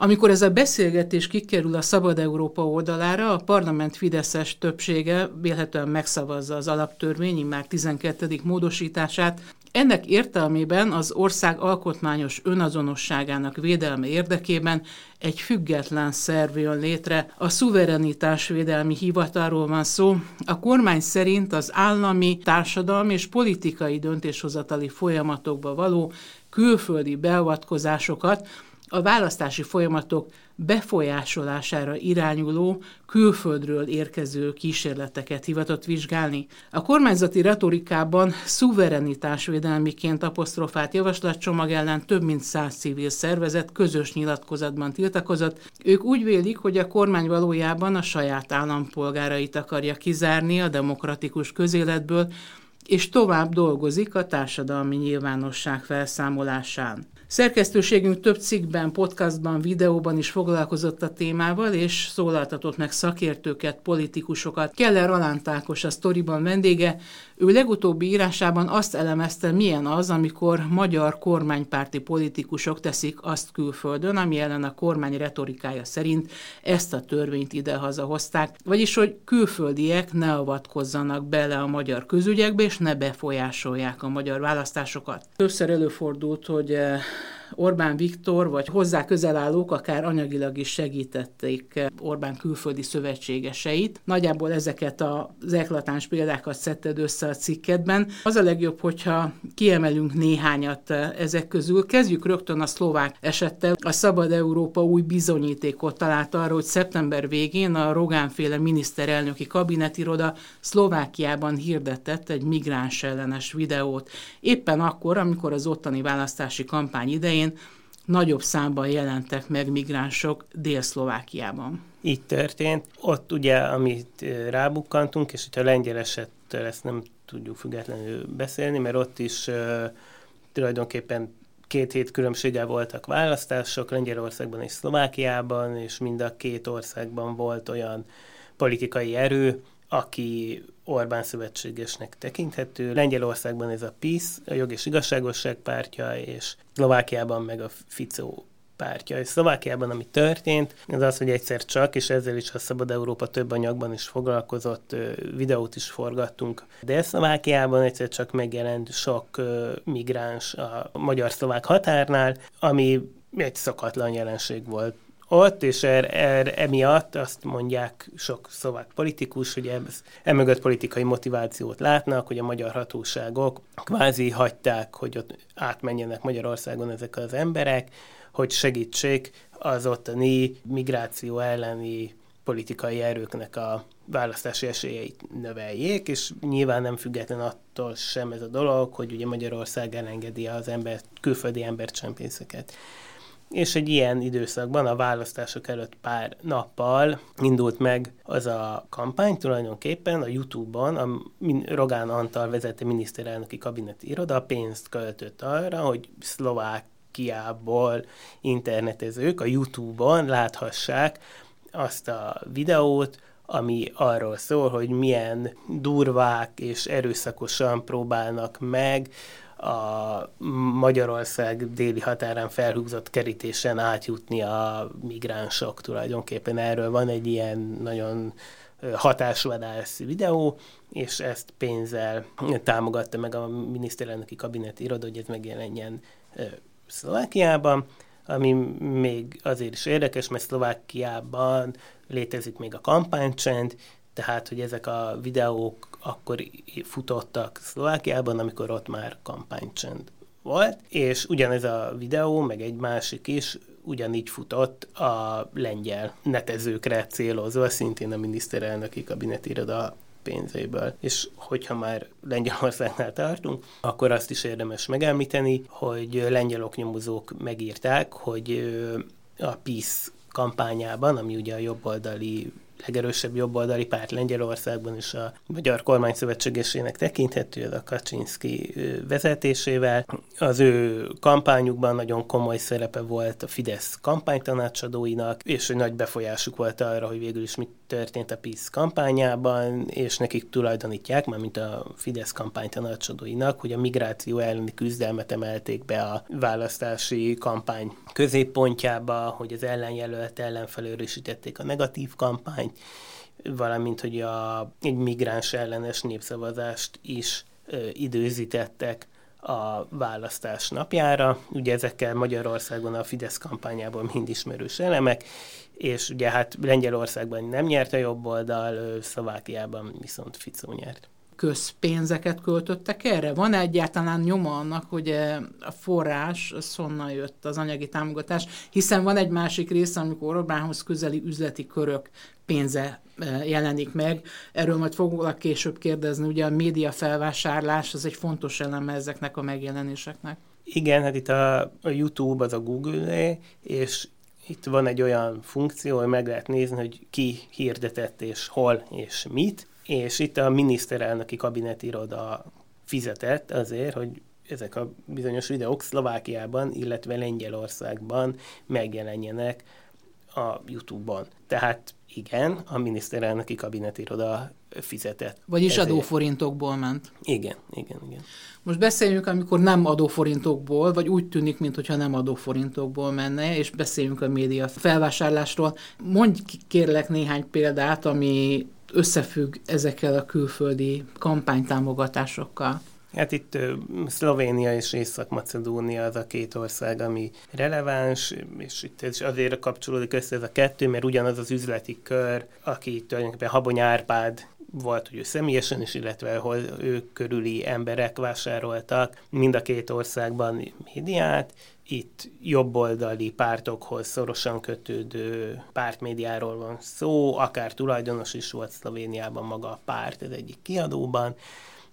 Amikor ez a beszélgetés kikerül a Szabad Európa oldalára, a parlament Fideszes többsége vélhetően megszavazza az alaptörvény már 12. módosítását. Ennek értelmében az ország alkotmányos önazonosságának védelme érdekében egy független szerv jön létre. A szuverenitásvédelmi hivatalról van szó. A kormány szerint az állami, társadalmi és politikai döntéshozatali folyamatokba való külföldi beavatkozásokat a választási folyamatok befolyásolására irányuló külföldről érkező kísérleteket hivatott vizsgálni. A kormányzati retorikában szuverenitásvédelmiként apostrofált javaslatcsomag ellen több mint száz civil szervezet közös nyilatkozatban tiltakozott. Ők úgy vélik, hogy a kormány valójában a saját állampolgárait akarja kizárni a demokratikus közéletből, és tovább dolgozik a társadalmi nyilvánosság felszámolásán. Szerkesztőségünk több cikkben, podcastban, videóban is foglalkozott a témával, és szólaltatott meg szakértőket, politikusokat. Keller Alántákos a sztoriban vendége, ő legutóbbi írásában azt elemezte, milyen az, amikor magyar kormánypárti politikusok teszik azt külföldön, ami ellen a kormány retorikája szerint ezt a törvényt idehaza hozták, vagyis hogy külföldiek ne avatkozzanak bele a magyar közügyekbe, és ne befolyásolják a magyar választásokat. Többször előfordult, hogy eh, Orbán Viktor, vagy hozzá közel állók akár anyagilag is segítették Orbán külföldi szövetségeseit. Nagyjából ezeket az eklatáns példákat szedted össze a cikkedben. Az a legjobb, hogyha kiemelünk néhányat ezek közül. Kezdjük rögtön a szlovák esettel. A Szabad Európa új bizonyítékot talált arra, hogy szeptember végén a Rogánféle miniszterelnöki kabinetiroda Szlovákiában hirdetett egy migráns ellenes videót. Éppen akkor, amikor az ottani választási kampány idején elején nagyobb számban jelentek meg migránsok Dél-Szlovákiában. Így történt. Ott ugye, amit rábukkantunk, és hogyha lengyel esettel ezt nem tudjuk függetlenül beszélni, mert ott is uh, tulajdonképpen két hét különbséggel voltak választások, Lengyelországban és Szlovákiában, és mind a két országban volt olyan politikai erő, aki Orbán szövetségesnek tekinthető. Lengyelországban ez a PISZ, a Jog és Igazságosság pártja, és Szlovákiában meg a Fico pártja. És Szlovákiában, ami történt, ez az, hogy egyszer csak, és ezzel is a Szabad Európa több anyagban is foglalkozott, videót is forgattunk. De Szlovákiában egyszer csak megjelent sok migráns a magyar-szlovák határnál, ami egy szokatlan jelenség volt ott, és er, er, emiatt azt mondják sok szlovák politikus, hogy emögött politikai motivációt látnak, hogy a magyar hatóságok kvázi hagyták, hogy ott átmenjenek Magyarországon ezek az emberek, hogy segítsék az ottani migráció elleni politikai erőknek a választási esélyeit növeljék, és nyilván nem független attól sem ez a dolog, hogy ugye Magyarország elengedi az ember, külföldi embercsempészeket és egy ilyen időszakban a választások előtt pár nappal indult meg az a kampány tulajdonképpen a YouTube-on, a Rogán Antal vezette miniszterelnöki kabineti iroda pénzt költött arra, hogy Szlovákiából internetezők a YouTube-on láthassák azt a videót, ami arról szól, hogy milyen durvák és erőszakosan próbálnak meg a Magyarország déli határán felhúzott kerítésen átjutni a migránsok tulajdonképpen. Erről van egy ilyen nagyon hatásvadász videó, és ezt pénzzel támogatta meg a miniszterelnöki kabinet iroda, hogy ez megjelenjen Szlovákiában, ami még azért is érdekes, mert Szlovákiában létezik még a kampánycsend, tehát, hogy ezek a videók akkor futottak Szlovákiában, amikor ott már kampánycsend volt, és ugyanez a videó, meg egy másik is ugyanígy futott a lengyel netezőkre célozva, szintén a miniszterelnöki kabinetiroda pénzéből. És hogyha már Lengyelországnál tartunk, akkor azt is érdemes megemlíteni, hogy lengyel oknyomozók megírták, hogy a PISZ kampányában, ami ugye a jobboldali legerősebb jobboldali párt Lengyelországban is a Magyar Kormány Szövetségesének tekinthető, ez a Kaczynszki vezetésével. Az ő kampányukban nagyon komoly szerepe volt a Fidesz kampánytanácsadóinak, és hogy nagy befolyásuk volt arra, hogy végül is mit történt a PISZ kampányában, és nekik tulajdonítják, már mint a Fidesz kampánytanácsadóinak, hogy a migráció elleni küzdelmet emelték be a választási kampány középpontjába, hogy az ellenjelölt ellen felerősítették a negatív kampányt, valamint, hogy a, egy migráns ellenes népszavazást is ö, időzítettek a választás napjára. Ugye ezekkel Magyarországon a Fidesz kampányában mind ismerős elemek, és ugye hát Lengyelországban nem nyert a jobb oldal, Szlovákiában viszont Ficó nyert közpénzeket költöttek erre? Van -e egyáltalán nyoma annak, hogy a forrás, az jött az anyagi támogatás? Hiszen van egy másik része, amikor Orbánhoz közeli üzleti körök pénze jelenik meg. Erről majd foglak később kérdezni. Ugye a média felvásárlás az egy fontos eleme ezeknek a megjelenéseknek. Igen, hát itt a, a YouTube az a google és itt van egy olyan funkció, hogy meg lehet nézni, hogy ki hirdetett és hol és mit, és itt a miniszterelnöki kabinetiroda fizetett azért, hogy ezek a bizonyos videók Szlovákiában, illetve Lengyelországban megjelenjenek a YouTube-on. Tehát igen, a miniszterelnöki kabinetiroda fizetett. Vagyis ezért. adóforintokból ment. Igen, igen, igen. Most beszéljünk, amikor nem adóforintokból, vagy úgy tűnik, mintha nem adóforintokból menne, és beszéljünk a média felvásárlásról. Mondj kérlek néhány példát, ami összefügg ezekkel a külföldi kampánytámogatásokkal? Hát itt Szlovénia és Észak-Macedónia az a két ország, ami releváns, és itt ez azért kapcsolódik össze ez a kettő, mert ugyanaz az üzleti kör, aki tulajdonképpen Habony Árpád volt, hogy ő személyesen is, illetve hol ő körüli emberek vásároltak mind a két országban médiát, itt jobboldali pártokhoz szorosan kötődő pártmédiáról van szó, akár tulajdonos is volt Szlovéniában maga a párt, ez egyik kiadóban,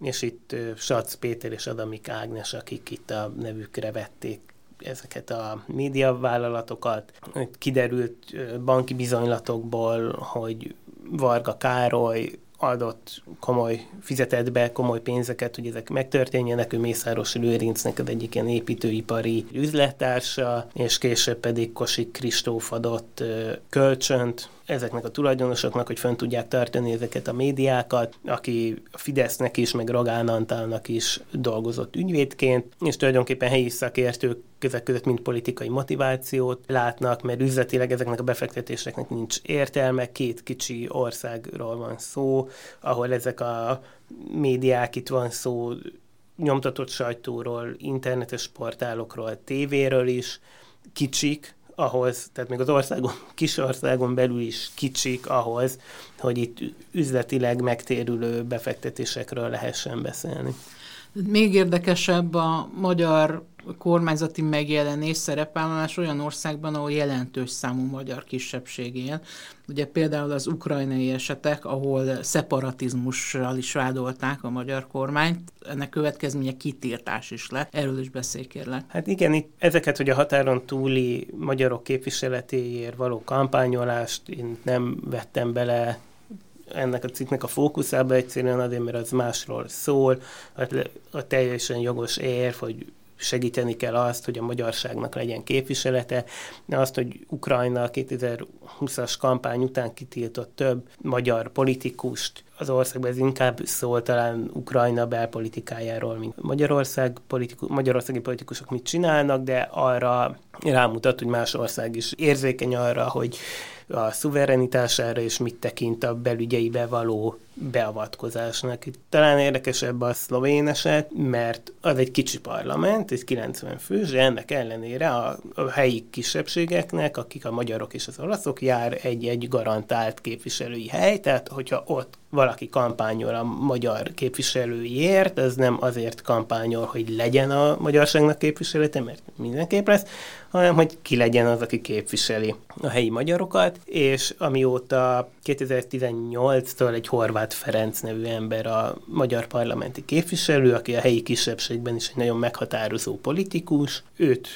és itt Sac Péter és Adamik Ágnes, akik itt a nevükre vették ezeket a médiavállalatokat. Kiderült banki bizonylatokból, hogy Varga Károly adott komoly, fizetett be komoly pénzeket, hogy ezek megtörténjenek. Ő Mészáros Lőrincnek az egyik ilyen építőipari üzlettársa, és később pedig Kosik Kristóf adott kölcsönt ezeknek a tulajdonosoknak, hogy fönn tudják tartani ezeket a médiákat, aki a Fidesznek is, meg Rogán Antalnak is dolgozott ügyvédként, és tulajdonképpen helyi szakértők közök között mind politikai motivációt látnak, mert üzletileg ezeknek a befektetéseknek nincs értelme, két kicsi országról van szó, ahol ezek a médiák, itt van szó nyomtatott sajtóról, internetes portálokról, tévéről is, kicsik, ahhoz, tehát még az országon, kis országon belül is kicsik ahhoz, hogy itt üzletileg megtérülő befektetésekről lehessen beszélni. Még érdekesebb a magyar kormányzati megjelenés, szerepvállalás olyan országban, ahol jelentős számú magyar kisebbség él. Ugye például az ukrajnai esetek, ahol szeparatizmussal is vádolták a magyar kormányt, ennek következménye kitiltás is lett. Erről is beszélj kérlek. Hát igen, itt ezeket, hogy a határon túli magyarok képviseletéért való kampányolást én nem vettem bele ennek a cikknek a fókuszába egyszerűen azért, mert az másról szól, a teljesen jogos érv, hogy segíteni kell azt, hogy a magyarságnak legyen képviselete, azt, hogy Ukrajna 2020-as kampány után kitiltott több magyar politikust. Az országban, ez inkább szól talán Ukrajna belpolitikájáról, mint Magyarország politikus, magyarországi politikusok mit csinálnak, de arra rámutat, hogy más ország is érzékeny arra, hogy a szuverenitására, és mit tekint a belügyeibe való beavatkozásnak. Itt talán érdekesebb a szlovén eset, mert az egy kicsi parlament, egy 90 fős, de ennek ellenére a, a helyi kisebbségeknek, akik a magyarok és az olaszok, jár egy-egy garantált képviselői hely, tehát hogyha ott valaki kampányol a magyar képviselőiért, ez nem azért kampányol, hogy legyen a magyarságnak képviselete, mert mindenképp lesz, hanem hogy ki legyen az, aki képviseli a helyi magyarokat, és amióta 2018-tól egy Horváth Ferenc nevű ember a magyar parlamenti képviselő, aki a helyi kisebbségben is egy nagyon meghatározó politikus, őt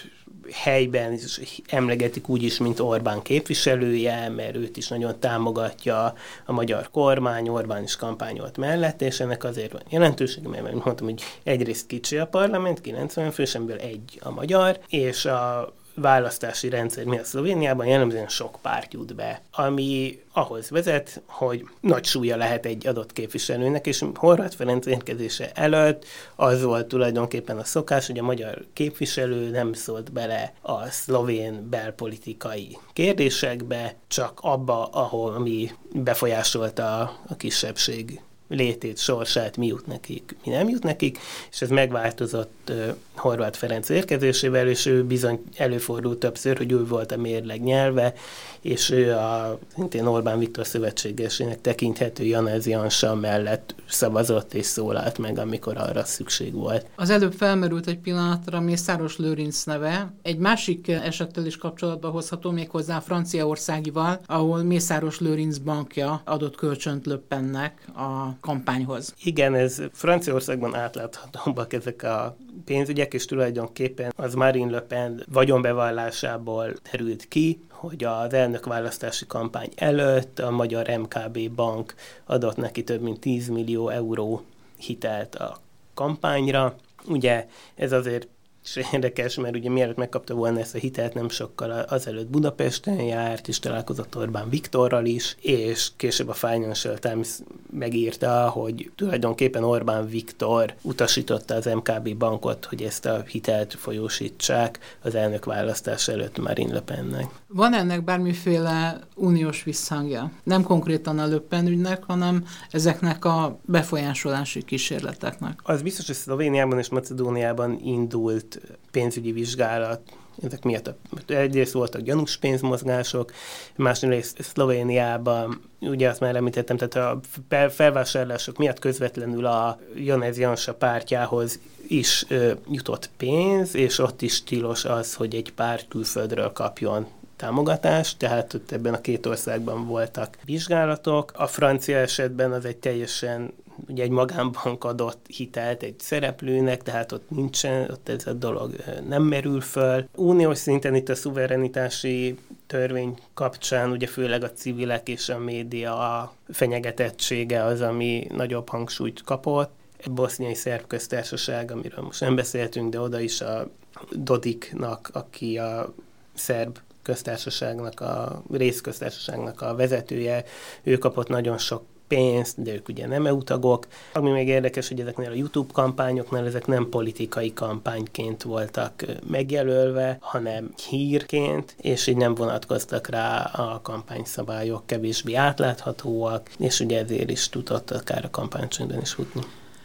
helyben is emlegetik úgy is, mint Orbán képviselője, mert őt is nagyon támogatja a magyar kormány, Orbán is kampányolt mellett, és ennek azért van jelentősége, mert mondtam, hogy egyrészt kicsi a parlament, 90 fős, amiből egy a magyar, és a választási rendszer miatt Szlovéniában jellemzően sok párt jut be, ami ahhoz vezet, hogy nagy súlya lehet egy adott képviselőnek, és Horváth Ferenc érkezése előtt az volt tulajdonképpen a szokás, hogy a magyar képviselő nem szólt bele a szlovén belpolitikai kérdésekbe, csak abba, ahol mi befolyásolta a kisebbség létét, sorsát, mi jut nekik, mi nem jut nekik, és ez megváltozott uh, Horváth Ferenc érkezésével, és ő bizony előfordult többször, hogy ő volt a mérleg nyelve, és ő a szintén Orbán Viktor szövetségesének tekinthető Janez Jansa mellett szavazott és szólalt meg, amikor arra szükség volt. Az előbb felmerült egy pillanatra Mészáros Lőrinc neve. Egy másik esettel is kapcsolatba hozható méghozzá Franciaországival, ahol Mészáros Lőrinc bankja adott kölcsönt Löppennek a kampányhoz. Igen, ez Franciaországban átláthatóbbak ezek a pénzügyek, és tulajdonképpen az Marine Le Pen vagyonbevallásából terült ki, hogy az elnökválasztási kampány előtt a magyar MKB bank adott neki több mint 10 millió euró hitelt a kampányra. Ugye ez azért és érdekes, mert ugye mielőtt megkapta volna ezt a hitelt, nem sokkal azelőtt Budapesten járt, és találkozott Orbán Viktorral is, és később a Financial Times megírta, hogy tulajdonképpen Orbán Viktor utasította az MKB bankot, hogy ezt a hitelt folyósítsák az elnök választás előtt Marine Le Pennek. Van ennek bármiféle uniós visszhangja? Nem konkrétan a Le Pen ügynek, hanem ezeknek a befolyásolási kísérleteknek. Az biztos, hogy Szlovéniában és Macedóniában indult pénzügyi vizsgálat, ezek miatt egyrészt voltak gyanús pénzmozgások, másrészt Szlovéniában, ugye azt már említettem, tehát a felvásárlások miatt közvetlenül a Janez Jansa pártjához is ö, jutott pénz, és ott is tilos az, hogy egy párt külföldről kapjon támogatást, tehát ott ebben a két országban voltak vizsgálatok. A francia esetben az egy teljesen ugye egy magánbank adott hitelt egy szereplőnek, tehát ott nincsen, ott ez a dolog nem merül föl. Uniós szinten itt a szuverenitási törvény kapcsán ugye főleg a civilek és a média fenyegetettsége az, ami nagyobb hangsúlyt kapott. A boszniai szerb köztársaság, amiről most nem beszéltünk, de oda is a Dodiknak, aki a szerb köztársaságnak, a részköztársaságnak a vezetője, ő kapott nagyon sok pénzt, de ők ugye nem EU tagok. Ami még érdekes, hogy ezeknél a YouTube kampányoknál ezek nem politikai kampányként voltak megjelölve, hanem hírként, és így nem vonatkoztak rá a kampányszabályok, kevésbé átláthatóak, és ugye ezért is tudott akár a kampánycsöndben is futni.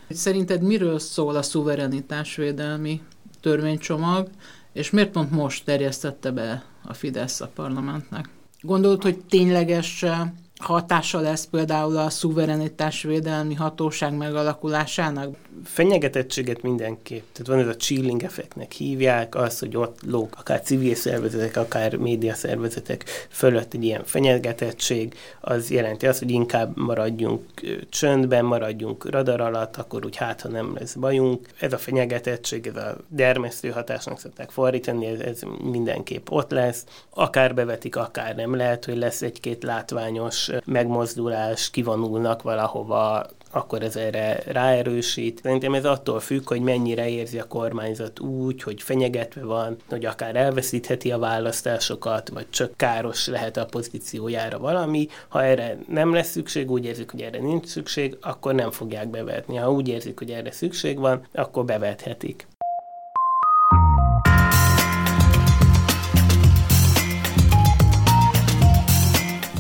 Szerinted miről szól a szuverenitásvédelmi törvénycsomag, és miért pont most terjesztette be a Fidesz a parlamentnek? Gondolod, hogy tényleges hatása lesz például a szuverenitásvédelmi hatóság megalakulásának? Fenyegetettséget mindenképp. Tehát van ez a chilling effektnek hívják, az, hogy ott lóg akár civil szervezetek, akár média szervezetek fölött egy ilyen fenyegetettség, az jelenti azt, hogy inkább maradjunk csöndben, maradjunk radar alatt, akkor úgy hát, ha nem lesz bajunk. Ez a fenyegetettség, ez a dermesztő hatásnak szokták fordítani, ez, ez mindenképp ott lesz. Akár bevetik, akár nem lehet, hogy lesz egy-két látványos megmozdulás, kivonulnak valahova, akkor ez erre ráerősít. Szerintem ez attól függ, hogy mennyire érzi a kormányzat úgy, hogy fenyegetve van, hogy akár elveszítheti a választásokat, vagy csak káros lehet a pozíciójára valami. Ha erre nem lesz szükség, úgy érzik, hogy erre nincs szükség, akkor nem fogják bevetni. Ha úgy érzik, hogy erre szükség van, akkor bevethetik.